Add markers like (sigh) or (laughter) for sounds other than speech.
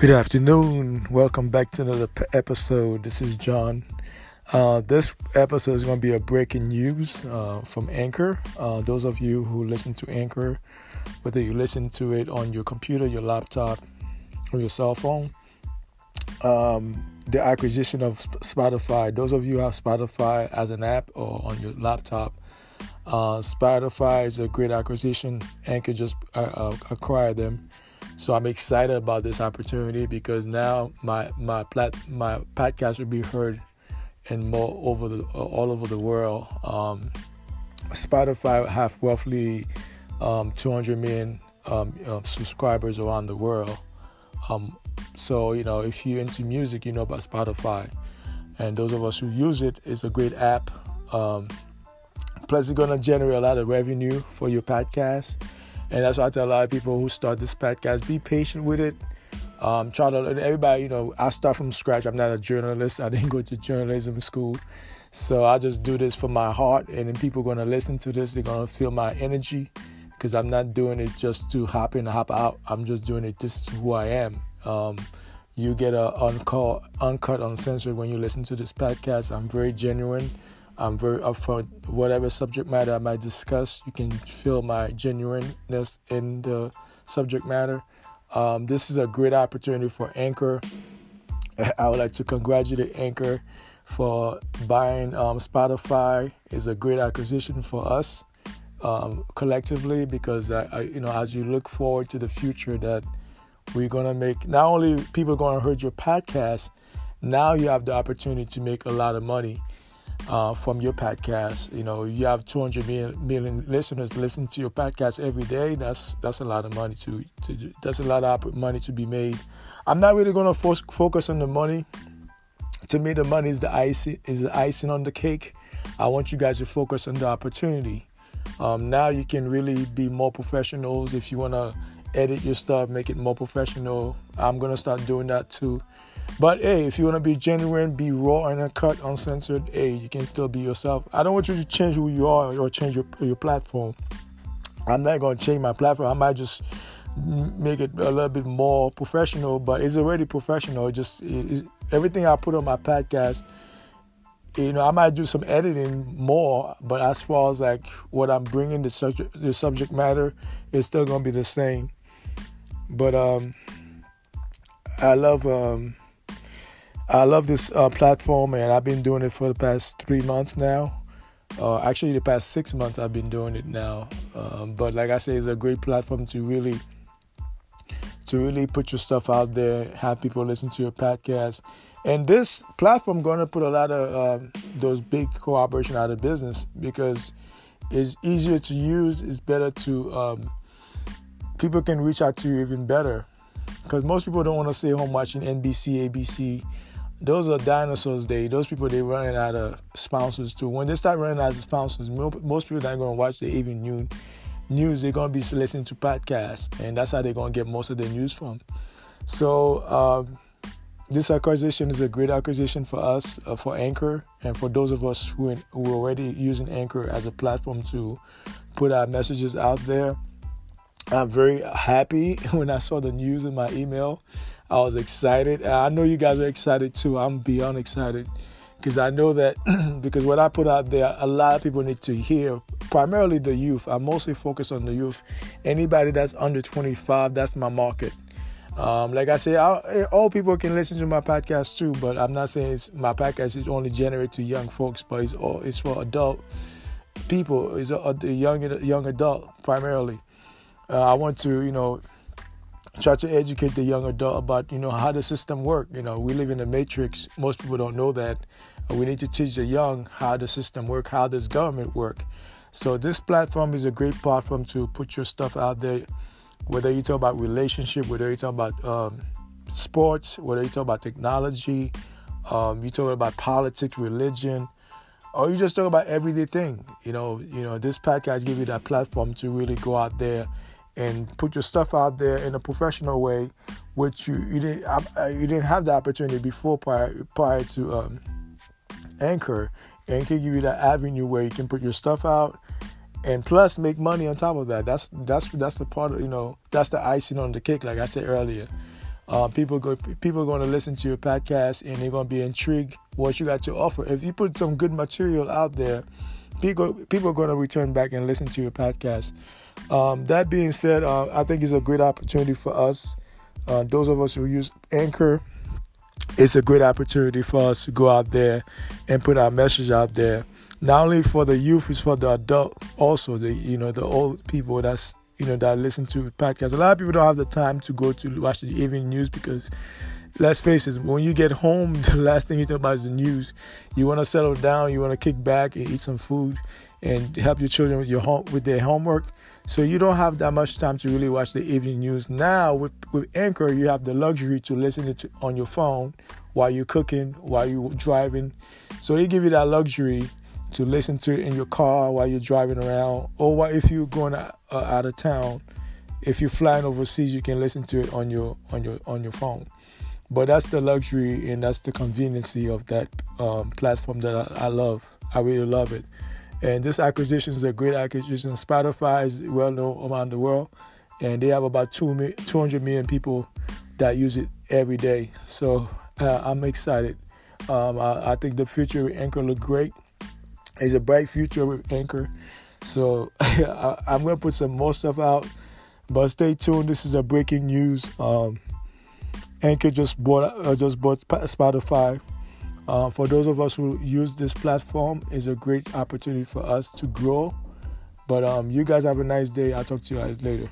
Good afternoon. Welcome back to another p- episode. This is John. Uh, this episode is going to be a breaking news uh, from Anchor. Uh, those of you who listen to Anchor, whether you listen to it on your computer, your laptop, or your cell phone, um, the acquisition of Spotify. Those of you who have Spotify as an app or on your laptop, uh, Spotify is a great acquisition. Anchor just uh, uh, acquired them so I'm excited about this opportunity because now my my plat my podcast will be heard in more over the all over the world. Um, Spotify have roughly um, 200 million um, uh, subscribers around the world. Um, so you know if you're into music, you know about Spotify, and those of us who use it, it's a great app. Um, plus, it's gonna generate a lot of revenue for your podcast and that's why I tell a lot of people who start this podcast, be patient with it. Um, try to everybody, you know, I start from scratch. I'm not a journalist. I didn't go to journalism school. So I just do this from my heart, and then people are gonna listen to this. They're gonna feel my energy, because I'm not doing it just to hop in and hop out. I'm just doing it. This is who I am. Um, you get a uncut, uncut, uncensored when you listen to this podcast. I'm very genuine. I'm very upfront. Whatever subject matter I might discuss, you can feel my genuineness in the subject matter. Um, this is a great opportunity for Anchor. I would like to congratulate Anchor for buying um, Spotify. is a great acquisition for us um, collectively because I, I, you know, as you look forward to the future, that we're gonna make not only people gonna hear your podcast, now you have the opportunity to make a lot of money uh, from your podcast. You know, you have 200 million, million listeners listen to your podcast every day. That's that's a lot of money to, to do. that's a lot of money to be made. I'm not really going to focus on the money. To me, the money is the icing is the icing on the cake. I want you guys to focus on the opportunity. Um, now you can really be more professionals if you want to edit your stuff, make it more professional. I'm gonna start doing that too. But hey, if you want to be genuine, be raw and uncut, uncensored, hey, you can still be yourself. I don't want you to change who you are or change your, your platform. I'm not to change my platform. I might just make it a little bit more professional, but it's already professional. It just it, everything I put on my podcast, you know, I might do some editing more, but as far as like what I'm bringing the subject, the subject matter, is still to be the same. But um, I love um, I love this uh, platform, and I've been doing it for the past three months now. Uh, actually, the past six months I've been doing it now. Um, but like I say, it's a great platform to really, to really put your stuff out there, have people listen to your podcast. And this platform going to put a lot of um, those big corporations out of business because it's easier to use. It's better to um, people can reach out to you even better because most people don't want to stay home watching NBC, ABC those are dinosaurs day. Those people they running out of sponsors too. When they start running out of sponsors, most people not going to watch the evening news. They're going to be listening to podcasts, and that's how they're going to get most of their news from. So um, this acquisition is a great acquisition for us, uh, for Anchor, and for those of us who who are already using Anchor as a platform to put our messages out there. I'm very happy (laughs) when I saw the news in my email. I was excited. I know you guys are excited too. I'm beyond excited because I know that (clears throat) because what I put out there, a lot of people need to hear. Primarily the youth. I mostly focus on the youth. Anybody that's under 25, that's my market. Um, like I say, I, all people can listen to my podcast too, but I'm not saying my podcast is only generated to young folks, but it's all it's for adult people. It's a, a young young adult primarily. Uh, I want to, you know, try to educate the young adult about you know how the system work. You know we live in a matrix. Most people don't know that. We need to teach the young how the system work how does government work. So this platform is a great platform to put your stuff out there whether you talk about relationship whether you talk about um, sports whether you talk about technology um, you talk about politics religion or you just talk about everyday thing. You know you know this podcast give you that platform to really go out there and put your stuff out there in a professional way, which you you didn't you didn't have the opportunity before prior prior to um, Anchor. Anchor give you that avenue where you can put your stuff out, and plus make money on top of that. That's that's that's the part of you know that's the icing on the cake, like I said earlier. Uh, people go, people are going to listen to your podcast and they're going to be intrigued what you got to offer. If you put some good material out there, people people are going to return back and listen to your podcast. Um, that being said, uh, I think it's a great opportunity for us. Uh, those of us who use Anchor, it's a great opportunity for us to go out there and put our message out there. Not only for the youth, it's for the adult, also the you know the old people that's you know that listen to podcasts. A lot of people don't have the time to go to watch the evening news because let's face it, when you get home, (laughs) the last thing you talk about is the news. You want to settle down, you want to kick back and eat some food, and help your children with your home with their homework. So you don't have that much time to really watch the evening news. Now with with Anchor, you have the luxury to listen to, on your phone while you're cooking, while you're driving. So they give you that luxury to listen to it in your car while you're driving around, or if you're going out, uh, out of town. If you're flying overseas, you can listen to it on your on your on your phone. But that's the luxury and that's the conveniency of that um, platform that I, I love. I really love it. And this acquisition is a great acquisition. Spotify is well known around the world, and they have about 200 million people that use it every day. So uh, I'm excited. Um, I, I, think the future with Anchor look great. It's a bright future with Anchor. So (laughs) I, am gonna put some more stuff out, but stay tuned. This is a breaking news. Um, Anchor just bought uh, just bought Spotify. Uh, for those of us who use this platform, is a great opportunity for us to grow. But um, you guys have a nice day. I'll talk to you guys later.